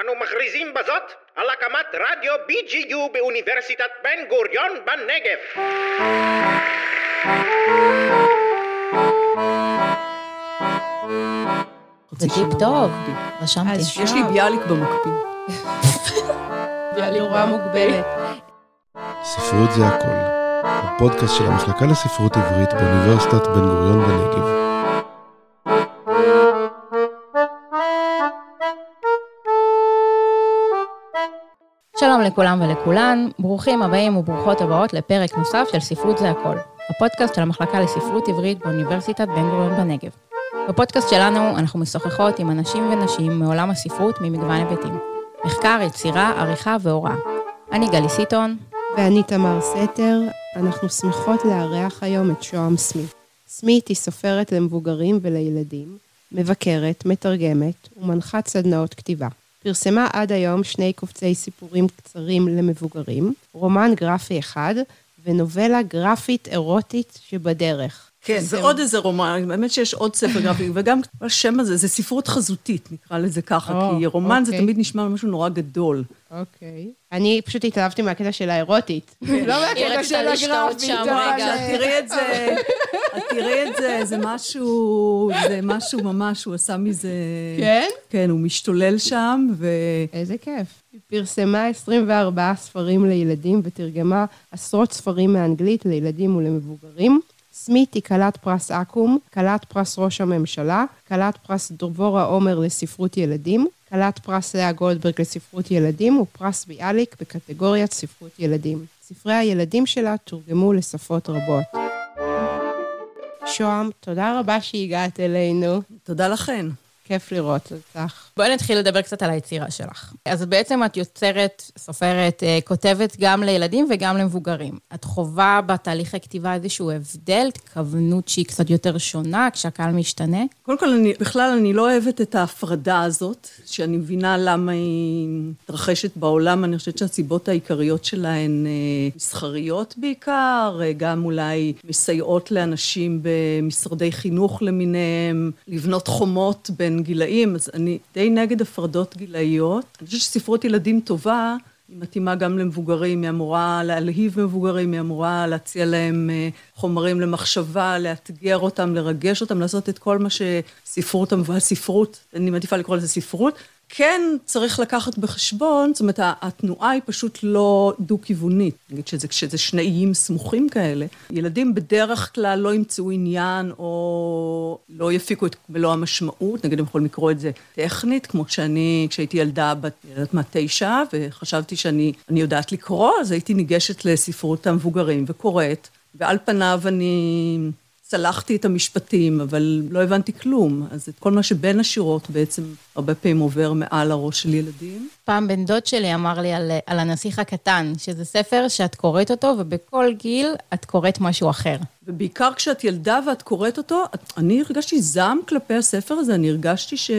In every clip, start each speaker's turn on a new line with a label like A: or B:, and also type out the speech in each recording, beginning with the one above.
A: אנו מכריזים בזאת על הקמת רדיו BGU באוניברסיטת בן גוריון בנגב.
B: זה טיפ טוב, רשמתי.
C: יש לי ביאליק במקפיא.
B: ביאליק הוראה מוגבלת.
D: ספרות זה הכל. הפודקאסט של המחלקה לספרות עברית באוניברסיטת בן גוריון בנגב.
B: שלום לכולם ולכולן, ברוכים הבאים וברוכות הבאות לפרק נוסף של ספרות זה הכל, הפודקאסט של המחלקה לספרות עברית באוניברסיטת בן גוריון בנגב. בפודקאסט שלנו אנחנו משוחחות עם אנשים ונשים מעולם הספרות ממגוון היבטים. מחקר, יצירה, עריכה והוראה. אני גלי סיטון.
E: ואני תמר סתר. אנחנו שמחות לארח היום את שוהם סמית. סמית היא סופרת למבוגרים ולילדים, מבקרת, מתרגמת ומנחת סדנאות כתיבה. פרסמה עד היום שני קובצי סיפורים קצרים למבוגרים, רומן גרפי אחד ונובלה גרפית אירוטית שבדרך.
C: כן, זה עוד איזה רומן, באמת שיש עוד ספר גרפי, וגם השם הזה, זה ספרות חזותית, נקרא לזה ככה, כי רומן זה
E: אוקיי.
C: תמיד נשמע משהו נורא גדול.
E: אוקיי. אני פשוט התלהבתי מהקטע של האירוטית. לא מהקטע של הגרפית.
B: שם
E: אבל-
B: רגע.
C: את תראי את זה, את תראי את זה, זה משהו, זה משהו ממש, הוא עשה מזה...
E: כן?
C: כן, הוא משתולל שם, ו...
E: איזה כיף. היא פרסמה 24 ספרים לילדים ותרגמה עשרות ספרים מאנגלית לילדים ולמבוגרים. סמית היא כלת פרס אקו"ם, כלת פרס ראש הממשלה, כלת פרס דבורה עומר לספרות ילדים, כלת פרס לאה גולדברג לספרות ילדים ופרס ביאליק בקטגוריית ספרות ילדים. ספרי הילדים שלה תורגמו לשפות רבות. שוהם, תודה רבה שהגעת אלינו.
C: תודה לכן.
E: כיף לראות אותך.
B: בואי נתחיל לדבר קצת על היצירה שלך. אז בעצם את יוצרת, סופרת, אה, כותבת גם לילדים וגם למבוגרים. את חווה בתהליך הכתיבה איזשהו הבדל, התכוונות שהיא קצת יותר שונה כשהקהל משתנה?
C: קודם כל, אני, בכלל, אני לא אוהבת את ההפרדה הזאת, שאני מבינה למה היא מתרחשת בעולם. אני חושבת שהסיבות העיקריות שלה הן אה, מסחריות בעיקר, אה, גם אולי מסייעות לאנשים במשרדי חינוך למיניהם, לבנות חומות בין גילאים, אז אני די נגד הפרדות גילאיות. אני חושבת שספרות ילדים טובה, היא מתאימה גם למבוגרים, היא אמורה להלהיב מבוגרים, היא אמורה להציע להם אה, חומרים למחשבה, לאתגר אותם, לרגש אותם, לעשות את כל מה שספרות, הספרות, אני מעדיפה לקרוא לזה ספרות. כן צריך לקחת בחשבון, זאת אומרת, התנועה היא פשוט לא דו-כיוונית. נגיד שזה, כשזה שני איים סמוכים כאלה, ילדים בדרך כלל לא ימצאו עניין או לא יפיקו את מלוא המשמעות, נגיד הם יכולים לקרוא את זה טכנית, כמו כשאני, כשהייתי ילדה בת, יודעת מה, תשע, וחשבתי שאני אני יודעת לקרוא, אז הייתי ניגשת לספרות המבוגרים וקוראת, ועל פניו אני צלחתי את המשפטים, אבל לא הבנתי כלום. אז את כל מה שבין השורות בעצם הרבה פעמים עובר מעל הראש של ילדים.
B: פעם בן דוד שלי אמר לי על, על הנסיך הקטן, שזה ספר שאת קוראת אותו ובכל גיל את קוראת משהו אחר.
C: ובעיקר כשאת ילדה ואת קוראת אותו, את- אני הרגשתי זעם כלפי הספר הזה, אני הרגשתי ש...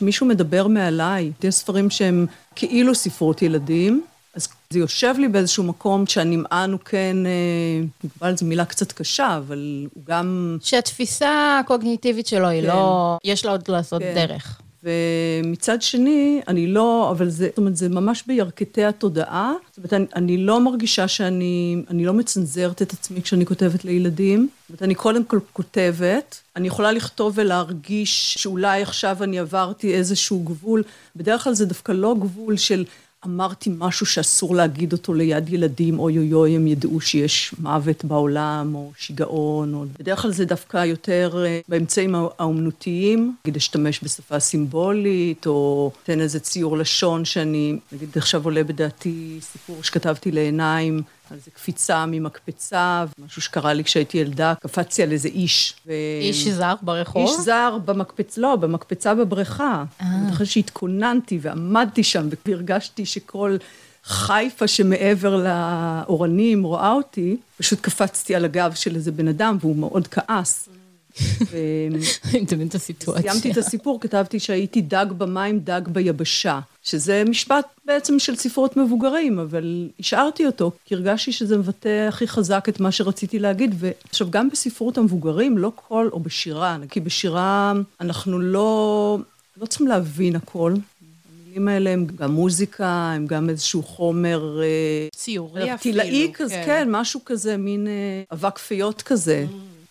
C: מישהו מדבר מעליי. יש ספרים שהם כאילו ספרות ילדים, אז זה יושב לי באיזשהו מקום שהנמען הוא כן, אה, נקרא לזה מילה קצת קשה, אבל הוא גם...
B: שהתפיסה הקוגניטיבית שלו היא
C: כן.
B: לא... יש לה עוד לעשות
C: כן.
B: דרך.
C: ומצד שני, אני לא, אבל זה, זאת אומרת, זה ממש בירכתי התודעה. זאת אומרת, אני, אני לא מרגישה שאני, אני לא מצנזרת את עצמי כשאני כותבת לילדים. זאת אומרת, אני קודם כל כותבת, אני יכולה לכתוב ולהרגיש שאולי עכשיו אני עברתי איזשהו גבול. בדרך כלל זה דווקא לא גבול של... אמרתי משהו שאסור להגיד אותו ליד ילדים, אוי אוי אוי, הם ידעו שיש מוות בעולם, או שיגעון, או... בדרך כלל זה דווקא יותר אה, באמצעים הא- האומנותיים, נגיד אשתמש בשפה סימבולית, או אתן איזה ציור לשון שאני, נגיד עכשיו עולה בדעתי סיפור שכתבתי לעיניים, על איזה קפיצה ממקפצה, משהו שקרה לי כשהייתי ילדה, קפצתי על איזה איש. ו...
B: איש זר ברחוב?
C: איש זר במקפצה, לא, במקפצה בבריכה.
B: אה.
C: אני זוכרת שהתכוננתי ועמדתי שם והרגשתי שכל חיפה שמעבר לאורנים רואה אותי, פשוט קפצתי על הגב של איזה בן אדם והוא מאוד כעס.
B: אני מבין את הסיטואציה.
C: סיימתי את הסיפור, כתבתי שהייתי דג במים, דג ביבשה. שזה משפט בעצם של ספרות מבוגרים, אבל השארתי אותו, כי הרגשתי שזה מבטא הכי חזק את מה שרציתי להגיד. ועכשיו, גם בספרות המבוגרים, לא כל, או בשירה, כי בשירה אנחנו לא, לא צריכים להבין הכל. המילים האלה הם גם מוזיקה, הם גם איזשהו חומר... אה,
E: ציורי אפילו.
C: ערטילאי כזה, כן, משהו כזה, מין אה, אבק פיות כזה.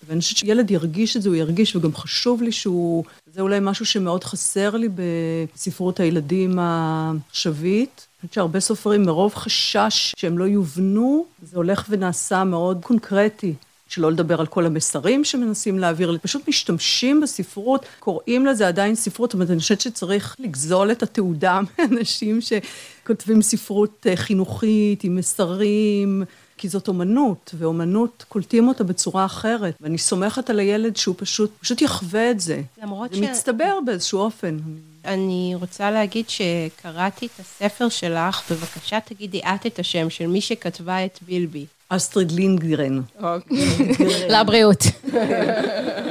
C: ואני חושבת שילד ירגיש את זה, הוא ירגיש, וגם חשוב לי שהוא... זה אולי משהו שמאוד חסר לי בספרות הילדים העכשווית. אני חושבת שהרבה סופרים, מרוב חשש שהם לא יובנו, זה הולך ונעשה מאוד קונקרטי. שלא לדבר על כל המסרים שמנסים להעביר, פשוט משתמשים בספרות, קוראים לזה עדיין ספרות, זאת אומרת, אני חושבת שצריך לגזול את התעודה מאנשים שכותבים ספרות אה, חינוכית עם מסרים. כי זאת אומנות, ואומנות, קולטים אותה בצורה אחרת. ואני סומכת על הילד שהוא פשוט, פשוט יחווה את זה.
E: למרות
C: זה ש... מצטבר באיזשהו אופן.
E: אני רוצה להגיד שקראתי את הספר שלך, בבקשה תגידי את את השם של מי שכתבה את בילבי.
C: אסטריד לינגרן.
B: אוקיי. לבריאות.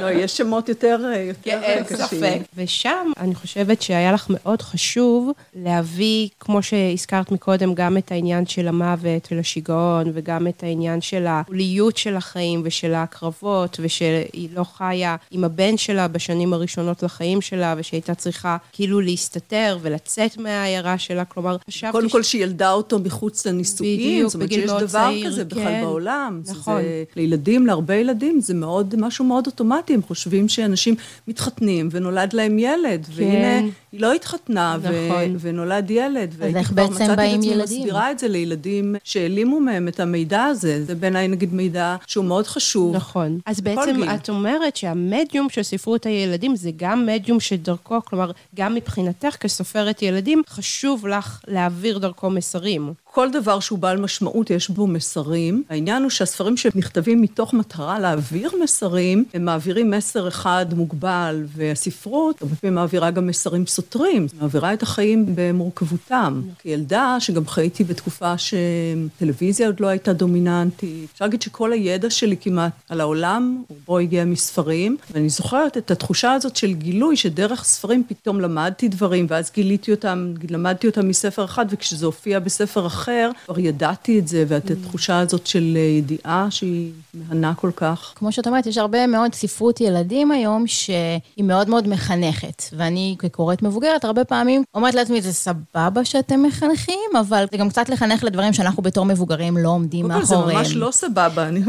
C: לא, יש שמות יותר קשים.
E: כן, אין ספק. ושם אני חושבת שהיה לך מאוד חשוב להביא, כמו שהזכרת מקודם, גם את העניין של המוות ולשיגעון, וגם את העניין של ההוליות של החיים ושל הקרבות, ושהיא לא חיה עם הבן שלה בשנים הראשונות לחיים שלה, ושהייתה צריכה כאילו להסתתר ולצאת מהעיירה שלה, כלומר,
C: חשבתי... קודם כל שהיא ילדה אותו מחוץ לנישואין, זאת אומרת שיש דבר כזה בכלל כן. בעולם. נכון. זה, לילדים, להרבה ילדים, זה מאוד, משהו מאוד אוטומטי, הם חושבים שאנשים מתחתנים ונולד להם ילד, כן. והנה, היא לא התחתנה, נכון. ו- ונולד ילד.
B: אז איך בעצם באים ילדים?
C: מצאתי מסבירה את זה לילדים שהעלימו מהם את המידע הזה. זה בעיניי נגיד מידע שהוא מאוד חשוב.
E: נכון. אז בעצם גיל. את אומרת שהמדיום של ספרות הילדים זה גם מדיום שדרכו, כלומר, גם מבחינתך כסופרת ילדים, חשוב לך להעביר דרכו מסרים.
C: כל דבר שהוא בעל משמעות, יש בו מסרים. העניין הוא שהספרים שנכתבים מתוך מטרה להעביר מסרים, הם מעבירים מסר אחד מוגבל, והספרות הרבה פעמים מעבירה גם מסרים סותרים, מעבירה את החיים במורכבותם. כילדה, שגם חייתי בתקופה שטלוויזיה עוד לא הייתה דומיננטית, אפשר להגיד שכל הידע שלי כמעט על העולם, רובו הגיע מספרים, ואני זוכרת את התחושה הזאת של גילוי, שדרך ספרים פתאום למדתי דברים, ואז גיליתי אותם, למדתי אותם מספר אחד, וכשזה הופיע בספר אחר, אחר, כבר ידעתי את זה, ואת התחושה הזאת של אה, ידיעה שהיא מהנה כל כך.
B: כמו שאת אומרת, יש הרבה מאוד ספרות ילדים היום שהיא מאוד מאוד מחנכת. ואני כקוראת מבוגרת, הרבה פעמים אומרת לעצמי, זה סבבה שאתם מחנכים, אבל זה גם קצת לחנך לדברים שאנחנו בתור מבוגרים לא עומדים מאחוריהם.
C: זה ממש לא סבבה. אני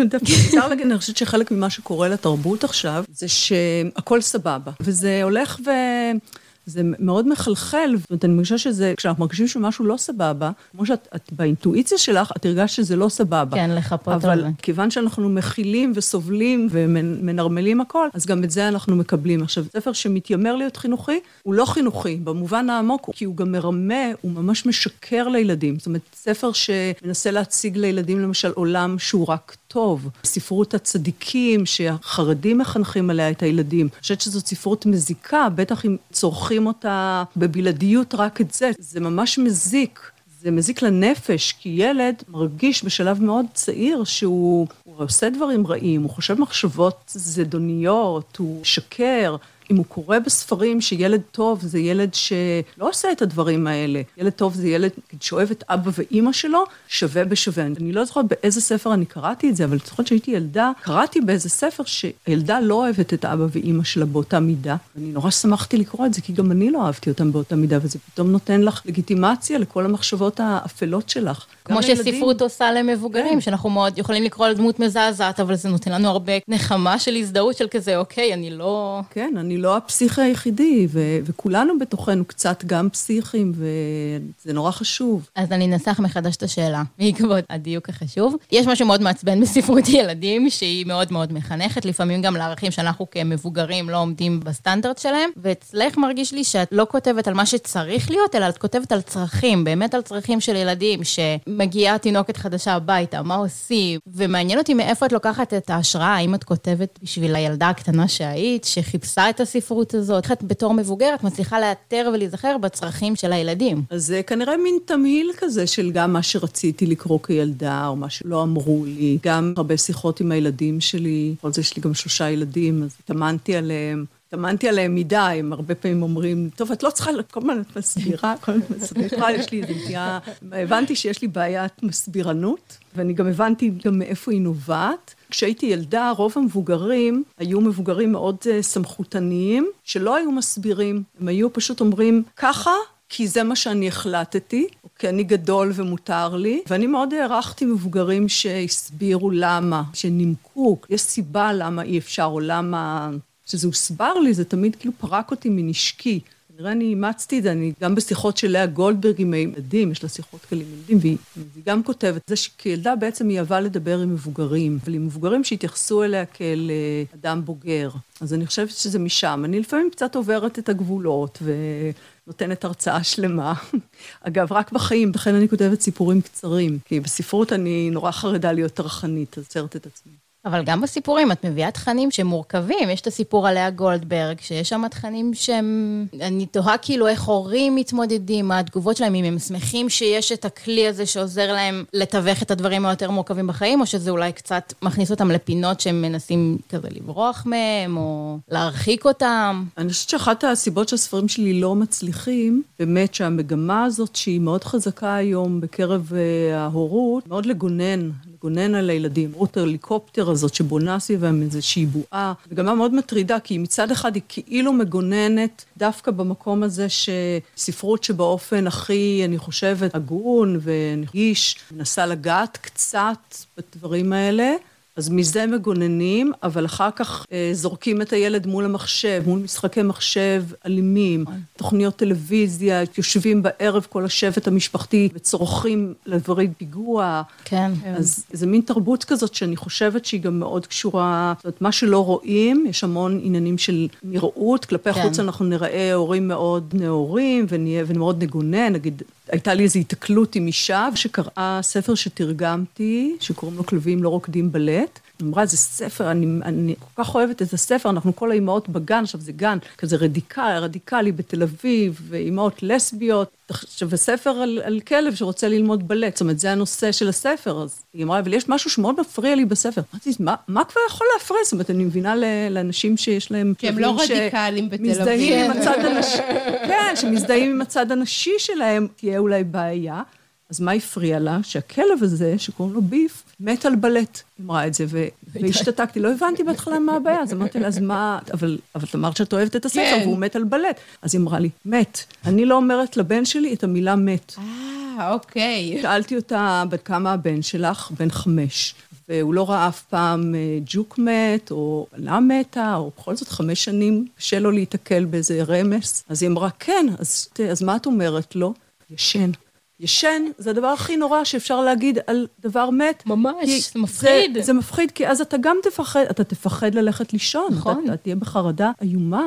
C: להגיד, חושבת שחלק ממה שקורה לתרבות עכשיו, זה שהכל סבבה. וזה הולך ו... זה מאוד מחלחל, זאת אומרת, אני מרגישה שזה, כשאנחנו מרגישים שמשהו לא סבבה, כמו שאת את, באינטואיציה שלך, את הרגשת שזה לא סבבה.
B: כן, לחפות
C: על זה. אבל כיוון שאנחנו מכילים וסובלים ומנרמלים הכל, אז גם את זה אנחנו מקבלים. עכשיו, ספר שמתיימר להיות חינוכי, הוא לא חינוכי, במובן העמוק, כי הוא גם מרמה, הוא ממש משקר לילדים. זאת אומרת, ספר שמנסה להציג לילדים, למשל, עולם שהוא רק טוב. ספרות הצדיקים, שהחרדים מחנכים עליה את הילדים. אני חושבת שזאת ספרות מזיקה, בטח אם צורכים אותה בבלעדיות רק את זה. זה ממש מזיק. זה מזיק לנפש, כי ילד מרגיש בשלב מאוד צעיר שהוא עושה דברים רעים, הוא חושב מחשבות זדוניות, הוא שקר. אם הוא קורא בספרים שילד טוב זה ילד שלא עושה את הדברים האלה. ילד טוב זה ילד שאוהב את אבא ואימא שלו, שווה בשווה. אני לא זוכרת באיזה ספר אני קראתי את זה, אבל זוכרת שהייתי ילדה, קראתי באיזה ספר שהילדה לא אוהבת את אבא ואימא שלה באותה מידה. אני נורא שמחתי לקרוא את זה, כי גם אני לא אהבתי אותם באותה מידה, וזה פתאום נותן לך לגיטימציה לכל המחשבות האפלות שלך.
B: כמו שספרות עושה למבוגרים, כן. שאנחנו מאוד יכולים לקרוא על דמות מזעזעת, אבל זה נותן לנו הרבה נחמה של הזדהות של כזה, אוקיי, אני לא...
C: כן, אני לא הפסיכי היחידי, ו- וכולנו בתוכנו קצת גם פסיכים, וזה נורא חשוב.
B: אז אני אנסח מחדש את השאלה, בעקבות הדיוק החשוב. יש משהו מאוד מעצבן בספרות ילדים, שהיא מאוד מאוד מחנכת, לפעמים גם לערכים שאנחנו כמבוגרים לא עומדים בסטנדרט שלהם, ואצלך מרגיש לי שאת לא כותבת על מה שצריך להיות, אלא את כותבת על צרכים, באמת על צרכים של ילדים, ש... מגיעה תינוקת חדשה הביתה, מה עושים? ומעניין אותי מאיפה את לוקחת את ההשראה, האם את כותבת בשביל הילדה הקטנה שהיית, שחיפשה את הספרות הזאת? איך את בתור מבוגרת מצליחה לאתר ולהיזכר בצרכים של הילדים?
C: אז זה כנראה מין תמהיל כזה של גם מה שרציתי לקרוא כילדה, או מה שלא אמרו לי, גם הרבה שיחות עם הילדים שלי, בכל זה יש לי גם שלושה ילדים, אז התאמנתי עליהם. התאמנתי עליהם מדי, הם הרבה פעמים אומרים, טוב, את לא צריכה, כל הזמן את מסבירה, כל הזמן מסבירה, יש לי איזו נטייה, הבנתי שיש לי בעיית מסבירנות, ואני גם הבנתי גם מאיפה היא נובעת. כשהייתי ילדה, רוב המבוגרים היו מבוגרים מאוד uh, סמכותניים, שלא היו מסבירים, הם היו פשוט אומרים ככה, כי זה מה שאני החלטתי, כי אני גדול ומותר לי, ואני מאוד הערכתי מבוגרים שהסבירו למה, שנימקו, יש סיבה למה אי אפשר, או למה... כשזה הוסבר לי, זה תמיד כאילו פרק אותי מנשקי. כנראה אני אימצתי את זה, אני גם בשיחות של לאה גולדברג עם הילדים, יש לה שיחות כאלה עם ילדים, והיא, גם כותבת, זה שכילדה בעצם היא אהבה לדבר עם מבוגרים, אבל עם מבוגרים שהתייחסו אליה כאל אה, אדם בוגר. אז אני חושבת שזה משם. אני לפעמים קצת עוברת את הגבולות ונותנת הרצאה שלמה. אגב, רק בחיים, לכן אני כותבת סיפורים קצרים, כי בספרות אני נורא חרדה להיות טרחנית, אז את עצמי.
B: אבל גם בסיפורים את מביאה תכנים שמורכבים. יש את הסיפור על לאה גולדברג, שיש שם תכנים שהם... אני תוהה כאילו איך הורים מתמודדים, מה התגובות שלהם, אם הם שמחים שיש את הכלי הזה שעוזר להם לתווך את הדברים היותר מורכבים בחיים, או שזה אולי קצת מכניס אותם לפינות שהם מנסים כזה לברוח מהם, או להרחיק אותם.
C: אני חושבת שאחת הסיבות שהספרים שלי לא מצליחים, באמת שהמגמה הזאת, שהיא מאוד חזקה היום בקרב uh, ההורות, מאוד לגונן, לגונן על הילדים. רות ההליקופטר הזאת שבונה סביבם איזושהי בועה, וגם מאוד מטרידה, כי מצד אחד היא כאילו מגוננת דווקא במקום הזה שספרות שבאופן הכי, אני חושבת, הגון ונגיש, מנסה לגעת קצת בדברים האלה. אז מזה מגוננים, אבל אחר כך אה, זורקים את הילד מול המחשב, מול משחקי מחשב אלימים, תוכניות טלוויזיה, יושבים בערב כל השבט המשפחתי וצורכים לדברי פיגוע.
B: כן.
C: אז זה מין תרבות כזאת שאני חושבת שהיא גם מאוד קשורה, זאת אומרת, מה שלא רואים, יש המון עניינים של נראות, כלפי
B: כן.
C: חוץ אנחנו נראה הורים מאוד נאורים ונהיה, ומאוד נגונן, נגיד, הייתה לי איזו היתקלות עם אישה שקראה ספר שתרגמתי, שקוראים לו כלבים לא רוקדים בלט. היא אמרה, זה ספר, אני, אני כל כך אוהבת את הספר, אנחנו כל האימהות בגן, עכשיו זה גן כזה רדיקלי, רדיקלי בתל אביב, ואימהות לסביות. עכשיו, וספר על, על כלב שרוצה ללמוד בלט, זאת אומרת, זה הנושא של הספר. אז היא אמרה, אבל יש משהו שמאוד מפריע לי בספר. אמרתי, מה, מה כבר יכול להפריע? זאת אומרת, אני מבינה לאנשים שיש להם...
E: שהם לא
C: כלבים
E: רדיקליים בתל
C: מזדהים עם
E: אביב.
C: הצד הנשי, כן, שמזדהים עם הצד הנשי שלהם, תהיה אולי בעיה. אז מה הפריע לה? שהכלב הזה, שקוראים לו ביף, מת על בלט. אמרה את זה, ו... והשתתקתי. לא הבנתי בהתחלה מה הבעיה, אז אמרתי לה, אז מה... אבל, אבל את אמרת שאת אוהבת את הספר,
E: כן.
C: והוא מת על בלט. אז היא אמרה לי, מת. אני לא אומרת לבן שלי את המילה מת.
E: אה, אוקיי.
C: שאלתי אותה, בת כמה הבן שלך? בן חמש. והוא לא ראה אף פעם אה, ג'וק מת, או בנה מתה, או בכל זאת חמש שנים, קשה לו להיתקל באיזה רמס. אז היא אמרה, כן, אז, אז מה את אומרת לו? ישן. ישן זה הדבר הכי נורא שאפשר להגיד על דבר מת.
B: ממש, זה מפחיד.
C: זה, זה מפחיד, כי אז אתה גם תפחד, אתה תפחד ללכת לישון.
B: נכון.
C: אתה, אתה תהיה בחרדה איומה.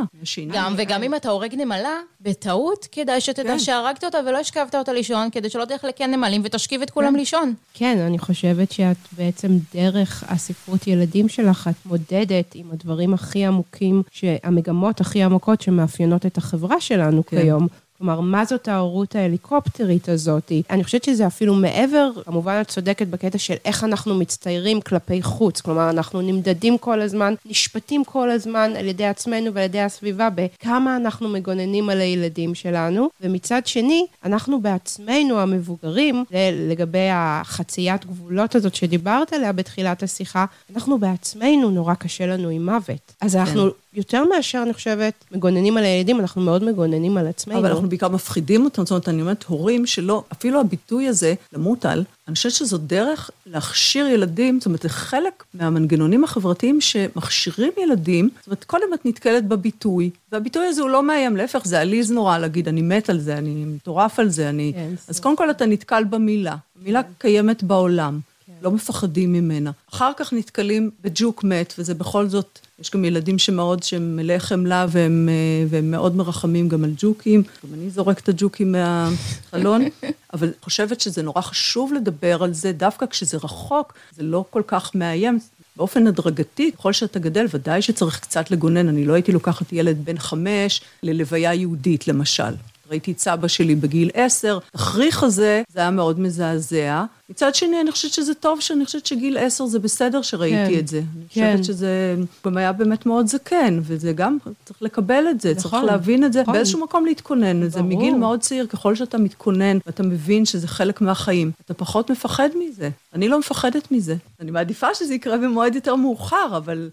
B: גם, וגם אם אתה הורג נמלה, בטעות, כדאי שתדע
C: כן.
B: שהרגת אותה ולא השכבת אותה לישון, כדי שלא תלך לקן נמלים ותשכיב את כולם לישון.
E: כן, אני חושבת שאת בעצם דרך הספרות ילדים שלך, את מודדת עם הדברים הכי עמוקים, המגמות הכי עמוקות שמאפיינות את החברה שלנו
C: כן.
E: כיום. כלומר, מה זאת ההורות ההליקופטרית הזאת? אני חושבת שזה אפילו מעבר, כמובן את צודקת בקטע של איך אנחנו מצטיירים כלפי חוץ. כלומר, אנחנו נמדדים כל הזמן, נשפטים כל הזמן על ידי עצמנו ועל ידי הסביבה בכמה אנחנו מגוננים על הילדים שלנו, ומצד שני, אנחנו בעצמנו המבוגרים, לגבי החציית גבולות הזאת שדיברת עליה בתחילת השיחה, אנחנו בעצמנו, נורא קשה לנו עם מוות. אז אנחנו יותר מאשר, אני חושבת, מגוננים על הילדים, אנחנו מאוד מגוננים על עצמנו.
C: אבל אנחנו בעיקר מפחידים אותם, זאת אומרת, אני אומרת, הורים שלא, אפילו הביטוי הזה, למות על, אני חושבת שזו דרך להכשיר ילדים, זאת אומרת, זה חלק מהמנגנונים החברתיים שמכשירים ילדים, זאת אומרת, קודם את נתקלת בביטוי, והביטוי הזה הוא לא מאיים, להפך, זה עליז נורא להגיד, אני מת על זה, אני מטורף על זה, אני...
E: כן,
C: אז. קודם כל אתה נתקל במילה. המילה קיימת בעולם, לא מפחדים ממנה. אחר כך נתקלים בג'וק מת, וזה בכל זאת... יש גם ילדים שמאוד, שהם מלאי חמלה והם, אה, והם מאוד מרחמים גם על ג'וקים. גם אני זורקת את הג'וקים מהחלון, אבל חושבת שזה נורא חשוב לדבר על זה, דווקא כשזה רחוק, זה לא כל כך מאיים. באופן הדרגתי, ככל שאתה גדל, ודאי שצריך קצת לגונן. אני לא הייתי לוקחת ילד בן חמש ללוויה יהודית, למשל. ראיתי את סבא שלי בגיל עשר, התכריך הזה, זה היה מאוד מזעזע. מצד שני, אני חושבת שזה טוב, שאני חושבת שגיל עשר זה בסדר שראיתי
E: כן,
C: את זה. אני
E: כן.
C: חושבת שזה גם היה באמת מאוד זקן, וזה גם, צריך לקבל את זה, צריך
E: נכון,
C: להבין את זה,
E: נכון.
C: באיזשהו מקום להתכונן. זה
E: ברור.
C: מגיל מאוד צעיר, ככל שאתה מתכונן, ואתה מבין שזה חלק מהחיים, אתה פחות מפחד מזה. אני לא מפחדת מזה. אני מעדיפה שזה יקרה במועד יותר מאוחר, אבל...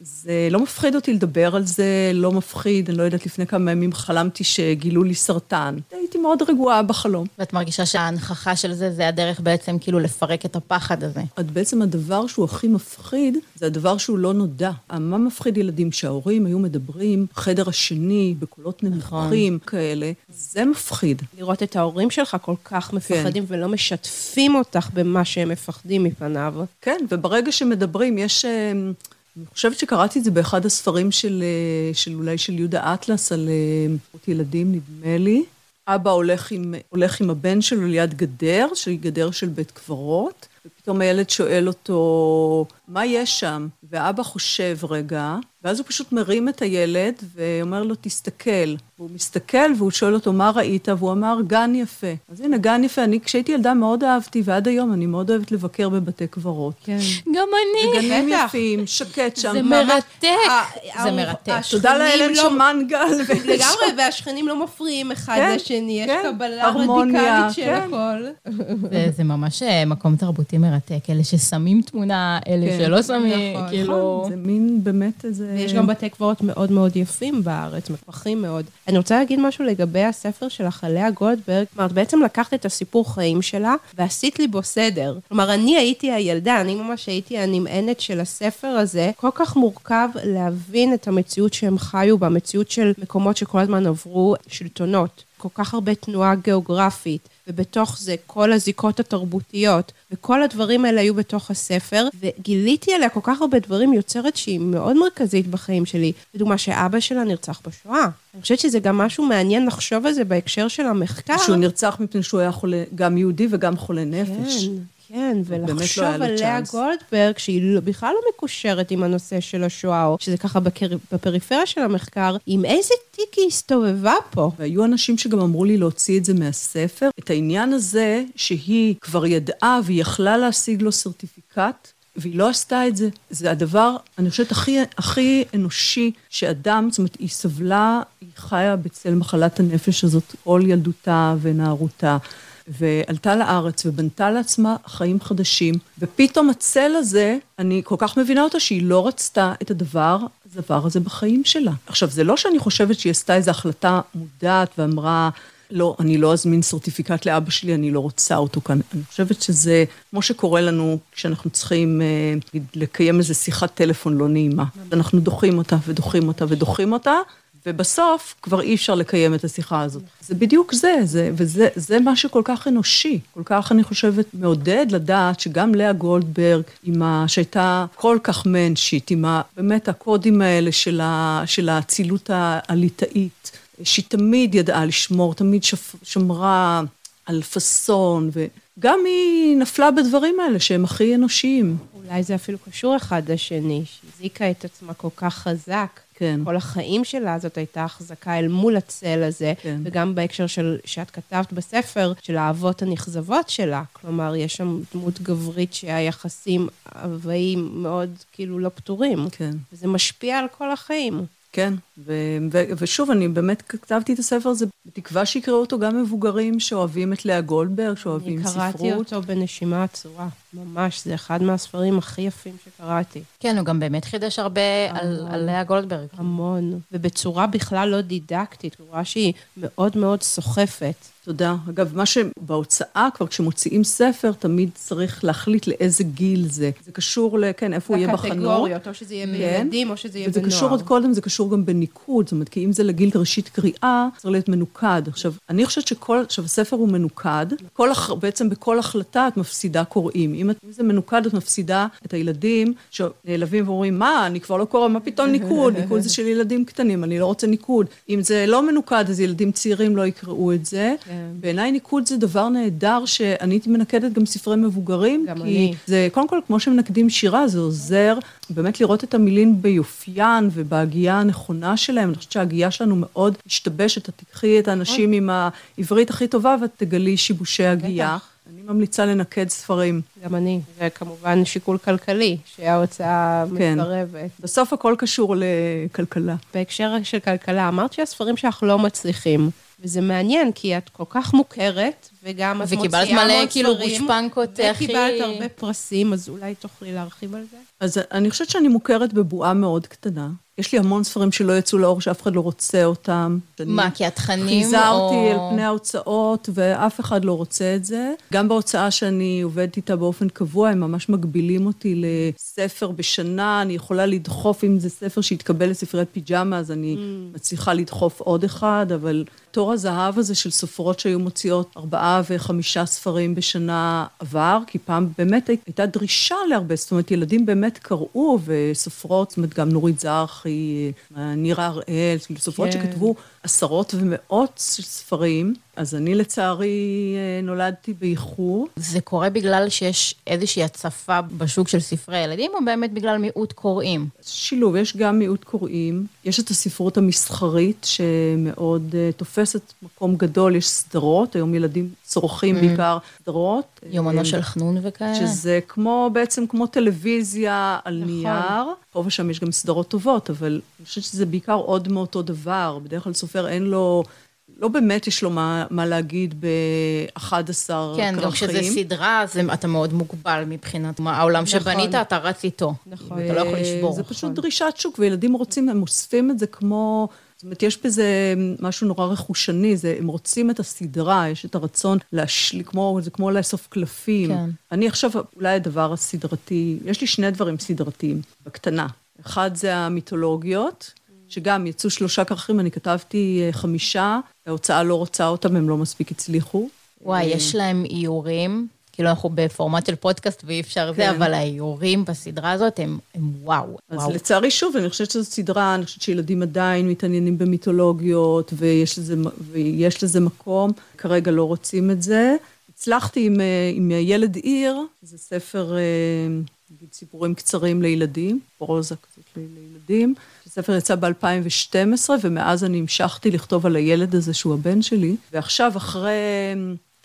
C: זה לא מפחיד אותי לדבר על זה, לא מפחיד, אני לא יודעת, לפני כמה ימים חלמתי שגילו לי סרטן. הייתי מאוד רגועה בחלום.
B: ואת מרגישה שההנכחה של זה, זה הדרך בעצם כאילו לפרק את הפחד הזה.
C: עד בעצם הדבר שהוא הכי מפחיד, זה הדבר שהוא לא נודע. מה מפחיד ילדים? שההורים היו מדברים, חדר השני, בקולות נמוכים נכון. כאלה, זה מפחיד.
E: לראות את ההורים שלך כל כך מפחדים כן. ולא משתפים אותך במה שהם מפחדים מפניו.
C: כן, וברגע שמדברים, יש... אני חושבת שקראתי את זה באחד הספרים של, אה, של אולי של יהודה אטלס על אה, ילדים, נדמה לי. אבא הולך עם, הולך עם הבן שלו ליד גדר, שהיא גדר של בית קברות, ופתאום הילד שואל אותו, מה יש שם? ואבא חושב רגע, ואז הוא פשוט מרים את הילד ואומר לו, תסתכל. והוא מסתכל והוא שואל אותו, מה ראית? והוא אמר, גן יפה. אז הנה, גן יפה. אני כשהייתי ילדה מאוד אהבתי, ועד היום אני מאוד אוהבת לבקר בבתי קברות.
B: כן. גם אני.
C: וגנים יפים, שקט שם.
B: זה מרתק. זה מרתק.
C: תודה לאל שם מנגל.
E: לגמרי, והשכנים לא מפריעים אחד כן, לשני, יש כן. קבלה רדיקלית של הכל.
B: זה ממש אה, מקום תרבותי מרתק. אלה ששמים תמונה, אלה שלא שמים, נכון. כאילו...
C: נכון, זה מין באמת איזה...
E: ויש גם בתי קברות מאוד מאוד יפים בארץ, מפרחים מאוד. אני רוצה להגיד משהו לגבי הספר של החליה גולדברג. כלומר, בעצם לקחת את הסיפור חיים שלה ועשית לי בו סדר. כלומר, אני הייתי הילדה, אני ממש הייתי הנמענת של הספר הזה. כל כך מורכב להבין את המציאות שהם חיו בה, מציאות של מקומות שכל הזמן עברו שלטונות. כל כך הרבה תנועה גיאוגרפית. ובתוך זה כל הזיקות התרבותיות, וכל הדברים האלה היו בתוך הספר, וגיליתי עליה כל כך הרבה דברים, יוצרת שהיא מאוד מרכזית בחיים שלי. לדוגמה, שאבא שלה נרצח בשואה. אני חושבת שזה גם משהו מעניין לחשוב על זה בהקשר של המחקר.
C: שהוא נרצח מפני שהוא היה חולה, גם יהודי וגם חולה נפש.
E: כן. כן, לא ולחשוב לא על לאה גולדברג, שהיא לא- בכלל לא מקושרת עם הנושא של השואה, או שזה ככה בקר... בפריפריה של המחקר, עם איזה תיק היא הסתובבה פה.
C: והיו אנשים שגם אמרו לי להוציא את זה מהספר. את העניין הזה שהיא כבר ידעה והיא יכלה להשיג לו סרטיפיקט, והיא לא עשתה את זה. זה הדבר, אני חושבת, הכי, הכי אנושי שאדם, זאת אומרת, היא סבלה, היא חיה בצל מחלת הנפש הזאת כל ילדותה ונערותה. ועלתה לארץ ובנתה לעצמה חיים חדשים, ופתאום הצל הזה, אני כל כך מבינה אותה שהיא לא רצתה את הדבר, הדבר הזה בחיים שלה. עכשיו, זה לא שאני חושבת שהיא עשתה איזו החלטה מודעת ואמרה, לא, אני לא אזמין סרטיפיקט לאבא שלי, אני לא רוצה אותו כאן. אני חושבת שזה, כמו שקורה לנו כשאנחנו צריכים אה, לקיים איזו שיחת טלפון לא נעימה. אנחנו דוחים אותה ודוחים אותה ודוחים אותה, ובסוף כבר אי אפשר לקיים את השיחה הזאת. זה בדיוק זה, זה וזה זה מה שכל כך אנושי, כל כך, אני חושבת, מעודד לדעת שגם לאה גולדברג, עם ה... שהייתה כל כך מנשית, עם ה... באמת הקודים האלה של, ה... של האצילות הליטאית, שהיא תמיד ידעה לשמור, תמיד שפ... שמרה על פאסון, וגם היא נפלה בדברים האלה שהם הכי אנושיים.
E: אולי זה אפילו קשור אחד לשני, שהזיקה את עצמה כל כך חזק.
C: כן.
E: כל החיים שלה זאת הייתה החזקה אל מול הצל הזה, כן. וגם בהקשר של, שאת כתבת בספר, של האהבות הנכזבות שלה. כלומר, יש שם דמות גברית שהיחסים אבאים מאוד כאילו לא פתורים.
C: כן.
E: וזה משפיע על כל החיים.
C: כן, ו- ו- ושוב, אני באמת כתבתי את הספר הזה בתקווה שיקראו אותו גם מבוגרים שאוהבים את לאה גולדברג, שאוהבים ספרות.
E: אני קראתי אותו בנשימה עצורה, ממש, זה אחד מהספרים הכי יפים שקראתי.
B: כן, הוא גם באמת חידש הרבה על, על לאה גולדברג.
E: המון, ובצורה בכלל לא דידקטית, הוא רואה שהיא מאוד מאוד סוחפת.
C: תודה. אגב, מה שבהוצאה, כבר כשמוציאים ספר, תמיד צריך להחליט לאיזה גיל זה. זה קשור ל... כן, איפה הוא יהיה בחנות.
E: לקטגוריות, או שזה יהיה כן. בילדים, או שזה יהיה בנוער.
C: וזה קשור עוד קודם, זה קשור גם בניקוד. זאת אומרת, כי אם זה לגיל ראשית קריאה, צריך להיות מנוקד. עכשיו, אני חושבת שכל... עכשיו, הספר הוא מנוקד. כל, בעצם בכל החלטה את מפסידה קוראים. אם, אם זה מנוקד, את מפסידה את הילדים שנעלבים ואומרים, מה, אני כבר לא קורא, מה פתאום ניקוד? ניקוד זה של ילדים קטנים, אני לא רוצה ניקוד. אם זה לא מנוקד, אז ילדים צעירים לא יקראו את זה. כן. בעיניי ניקוד זה דבר נהדר, שאני הייתי מנקדת גם ספרי מבוגרים.
E: גם
C: כי
E: אני.
C: זה, קודם כל, כמו שמנקדים שירה, זה עוזר באמת לראות את המילים ביופיין ובהגייה הנכונה שלהם. אני חושבת שההגייה שלנו מאוד משתבשת. את תקחי את האנשים עם העברית הכי טובה ואת תגלי שיבושי הגייה. אני ממליצה לנקד ספרים.
E: גם אני. זה כמובן שיקול כלכלי, שההוצאה כן. מסרבת.
C: בסוף הכל קשור לכלכלה.
E: בהקשר של כלכלה, אמרת שהספרים שלך לא מצליחים. וזה מעניין, כי את כל כך מוכרת, וגם את מוציאה
B: וקיבלת
E: המון
B: מלא,
E: ספרים.
B: כאילו, גושפנקות הכי-
E: וקיבלת הרבה פרסים, אז אולי תוכלי להרחיב על זה?
C: אז אני חושבת שאני מוכרת בבועה מאוד קטנה. יש לי המון ספרים שלא יצאו לאור, שאף אחד לא רוצה אותם.
B: מה, כי התכנים
C: חיזרתי
B: או-
C: על פני ההוצאות, ואף אחד לא רוצה את זה. גם בהוצאה שאני עובדת איתה באופן קבוע, הם ממש מגבילים אותי לספר בשנה. אני יכולה לדחוף, אם זה ספר שהתקבל לספריית פיג'מה, אז אני מצליחה לדחוף עוד אחד, אבל תור הזהב הזה של סופרות שהיו מוציאות ארבעה וחמישה ספרים בשנה עבר, כי פעם באמת הי- הייתה דרישה להרבה, זאת אומרת, ילדים באמת קראו, וסופרות, זאת אומרת, גם נורית זרחי, אה, נירה הראל, סופרות
E: כן.
C: שכתבו עשרות ומאות ספרים, אז אני לצערי אה, נולדתי באיחור.
B: זה קורה בגלל שיש איזושהי הצפה בשוק של ספרי ילדים, או באמת בגלל מיעוט קוראים?
C: שילוב, יש גם מיעוט קוראים, יש את הספרות המסחרית שמאוד uh, תופסת מקום גדול, יש סדרות, היום ילדים צורכים בעיקר סדרות.
B: יומנו
C: אה,
B: של חנון וכאלה?
C: שזה כמו, בעצם כמו טלוויזיה על
E: נכון.
C: נייר. פה ושם יש גם סדרות טובות, אבל אני חושבת שזה בעיקר עוד מאותו דבר. בדרך כלל סופר אין לו, לא באמת יש לו מה, מה להגיד ב-11
B: כן, גם כשזה סדרה, אז אתה מאוד מוגבל מבחינת מה- העולם
E: נכון.
B: שבנית, אתה רץ איתו.
E: נכון.
B: אתה לא יכול לשבור.
C: זה פשוט דרישת שוק, וילדים רוצים, הם אוספים את זה כמו... זאת אומרת, יש בזה משהו נורא רכושני, זה, הם רוצים את הסדרה, יש את הרצון להשלי, כמו, זה כמו לאסוף קלפים.
B: כן.
C: אני עכשיו, אולי הדבר הסדרתי, יש לי שני דברים סדרתיים, בקטנה. אחד זה המיתולוגיות, שגם יצאו שלושה כרכים, אני כתבתי אה, חמישה, ההוצאה לא רוצה אותם, הם לא מספיק הצליחו.
B: וואי, יש להם איורים, כאילו אנחנו בפורמט של פודקאסט ואי אפשר זה,
C: כן.
B: אבל האיורים בסדרה הזאת הם הם וואו,
C: אז
B: וואו.
C: לצערי, שוב, אני חושבת שזו סדרה, אני חושבת שילדים עדיין מתעניינים במיתולוגיות, ויש לזה, ויש לזה מקום, כרגע לא רוצים את זה. הצלחתי עם, אה, עם ילד עיר, זה ספר, אה, נגיד, סיפורים קצרים לילדים, פרוזה כזאת לילדים. הספר יצא ב-2012, ומאז אני המשכתי לכתוב על הילד הזה, שהוא הבן שלי. ועכשיו, אחרי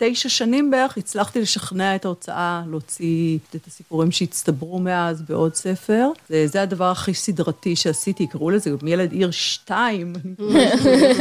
C: תשע שנים בערך, הצלחתי לשכנע את ההוצאה להוציא את הסיפורים שהצטברו מאז בעוד ספר. זה, זה הדבר הכי סדרתי שעשיתי, קראו לזה גם ילד עיר שתיים.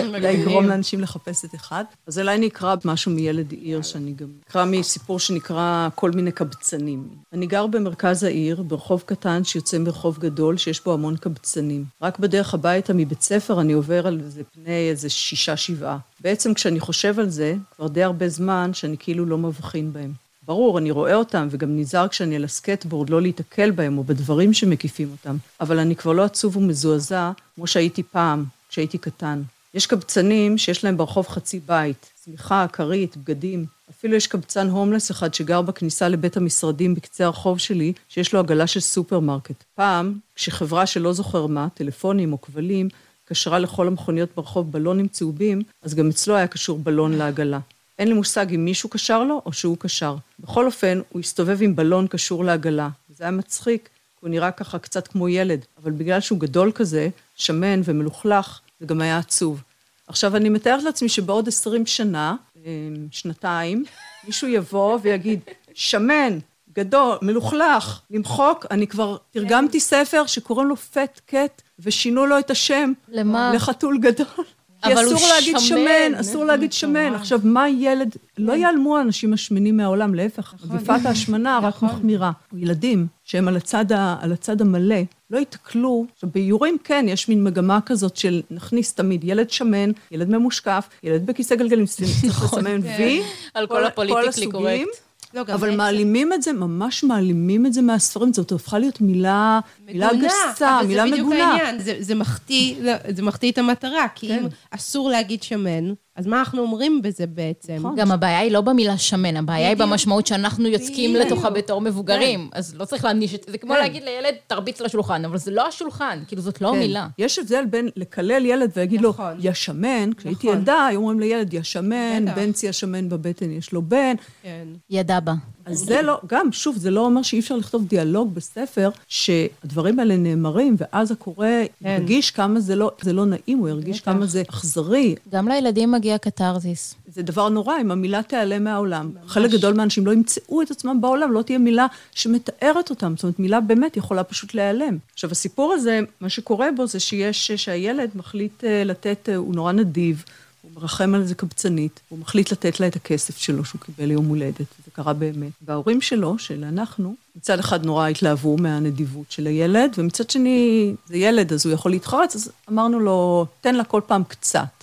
C: אולי יגרום לאנשים לחפש את אחד. אז אולי אני אקרא משהו מילד עיר, שאני גם אקרא מסיפור שנקרא כל מיני קבצנים. אני גר במרכז העיר, ברחוב קטן שיוצא מרחוב גדול, שיש בו המון קבצנים. רק בדרך הביתה מבית ספר אני עובר על זה פני איזה שישה, שבעה. בעצם כשאני חושב על זה, כבר די הרבה זמן שאני כאילו לא מבחין בהם. ברור, אני רואה אותם, וגם נזהר כשאני על הסקייטבורד לא להיתקל בהם או בדברים שמקיפים אותם, אבל אני כבר לא עצוב ומזועזע כמו שהייתי פעם, כשהייתי קטן. יש קבצנים שיש להם ברחוב חצי בית, שמיכה, כרית, בגדים. אפילו יש קבצן הומלס אחד שגר בכניסה לבית המשרדים בקצה הרחוב שלי, שיש לו עגלה של סופרמרקט. פעם, כשחברה שלא זוכר מה, טלפונים או כבלים, קשרה לכל המכוניות ברחוב בלונים צהובים, אז גם אצלו היה קשור בלון לעגלה. אין לי מושג אם מישהו קשר לו או שהוא קשר. בכל אופן, הוא הסתובב עם בלון קשור לעגלה. זה היה מצחיק, כי הוא נראה ככה קצת כמו ילד, אבל בגלל שהוא גדול כזה, שמן ומלוכלך, זה גם היה עצוב. עכשיו, אני מתארת לעצמי שבעוד 20 שנה, אה, שנתיים, מישהו יבוא ויגיד, שמן, גדול, מלוכלך, למחוק, אני כבר תרגמתי ספר שקוראים לו פט קט, ושינו לו את השם.
B: למה?
C: לחתול גדול. כי
B: אבל הוא
C: אסור להגיד
B: שמן.
C: שמן, אסור להגיד שמן. עכשיו, מה ילד, לא ייעלמו האנשים השמנים מהעולם, להפך, מגפת ההשמנה רק מחמירה. ילדים שהם על הצד, ה, על הצד המלא, לא ייתקלו, עכשיו באיורים כן, יש מין מגמה כזאת של נכניס תמיד ילד שמן, ילד ממושקף, ילד בכיסא גלגלים, צריך לסמן וי,
B: על כל הפוליטיקלי קורקט.
E: לא, גם
C: אבל
E: בעצם-
C: מעלימים את זה, ממש מעלימים את זה מהספרים, זאת הפכה להיות מילה, מילה
E: מגונה,
C: גסה,
E: אבל
C: מילה
E: זה בדיוק
C: מגונה.
E: העניין, זה, זה, מחטיא, לא, זה מחטיא את המטרה, כי
C: כן.
E: אם אסור להגיד שמן, אז מה אנחנו אומרים בזה בעצם?
C: נכון.
B: גם הבעיה היא לא במילה שמן, הבעיה היא
E: בדיוק.
B: במשמעות שאנחנו יוצקים
E: בדיוק.
B: לתוכה בתור מבוגרים. אז לא צריך להעניש את זה. זה כמו
C: כן.
B: להגיד לילד, תרביץ לשולחן, אבל זה לא השולחן, כאילו זאת לא
C: כן.
B: מילה.
C: יש הבדל בין לקלל ילד ולהגיד לו,
E: נכון.
C: יא שמן, כשהייתי
E: נכון.
C: ילדה, היו אומרים לילד, יא שמן. בנצי השמן בבטן, יש לו בן.
E: כן.
B: ידע בה.
C: אז זה לא, גם, שוב, זה לא אומר שאי אפשר לכתוב דיאלוג בספר, שהדברים האלה נאמרים, ואז הקורא
E: כן.
C: ירגיש כמה זה לא, זה לא נעים, הוא ירגיש. כמה זה אכזרי.
B: גם לילדים מגיע קתרזיס.
C: זה דבר נורא אם המילה תיעלם מהעולם. חלק גדול מהאנשים לא ימצאו את עצמם בעולם, לא תהיה מילה שמתארת אותם. זאת אומרת, מילה באמת יכולה פשוט להיעלם. עכשיו, הסיפור הזה, מה שקורה בו זה שיש, שהילד מחליט אה, לתת, אה, הוא נורא נדיב, הוא מרחם על איזה קבצנית, הוא מחליט לתת לה את הכסף שלו שהוא קיבל ליום הולדת, וזה קרה באמת. וההורים שלו, של אנחנו, מצד אחד נורא התלהבו מהנדיבות של הילד, ומצד שני, זה ילד, אז הוא יכול להתחרץ, אז אמרנו לו, תן לה כל פעם קצת.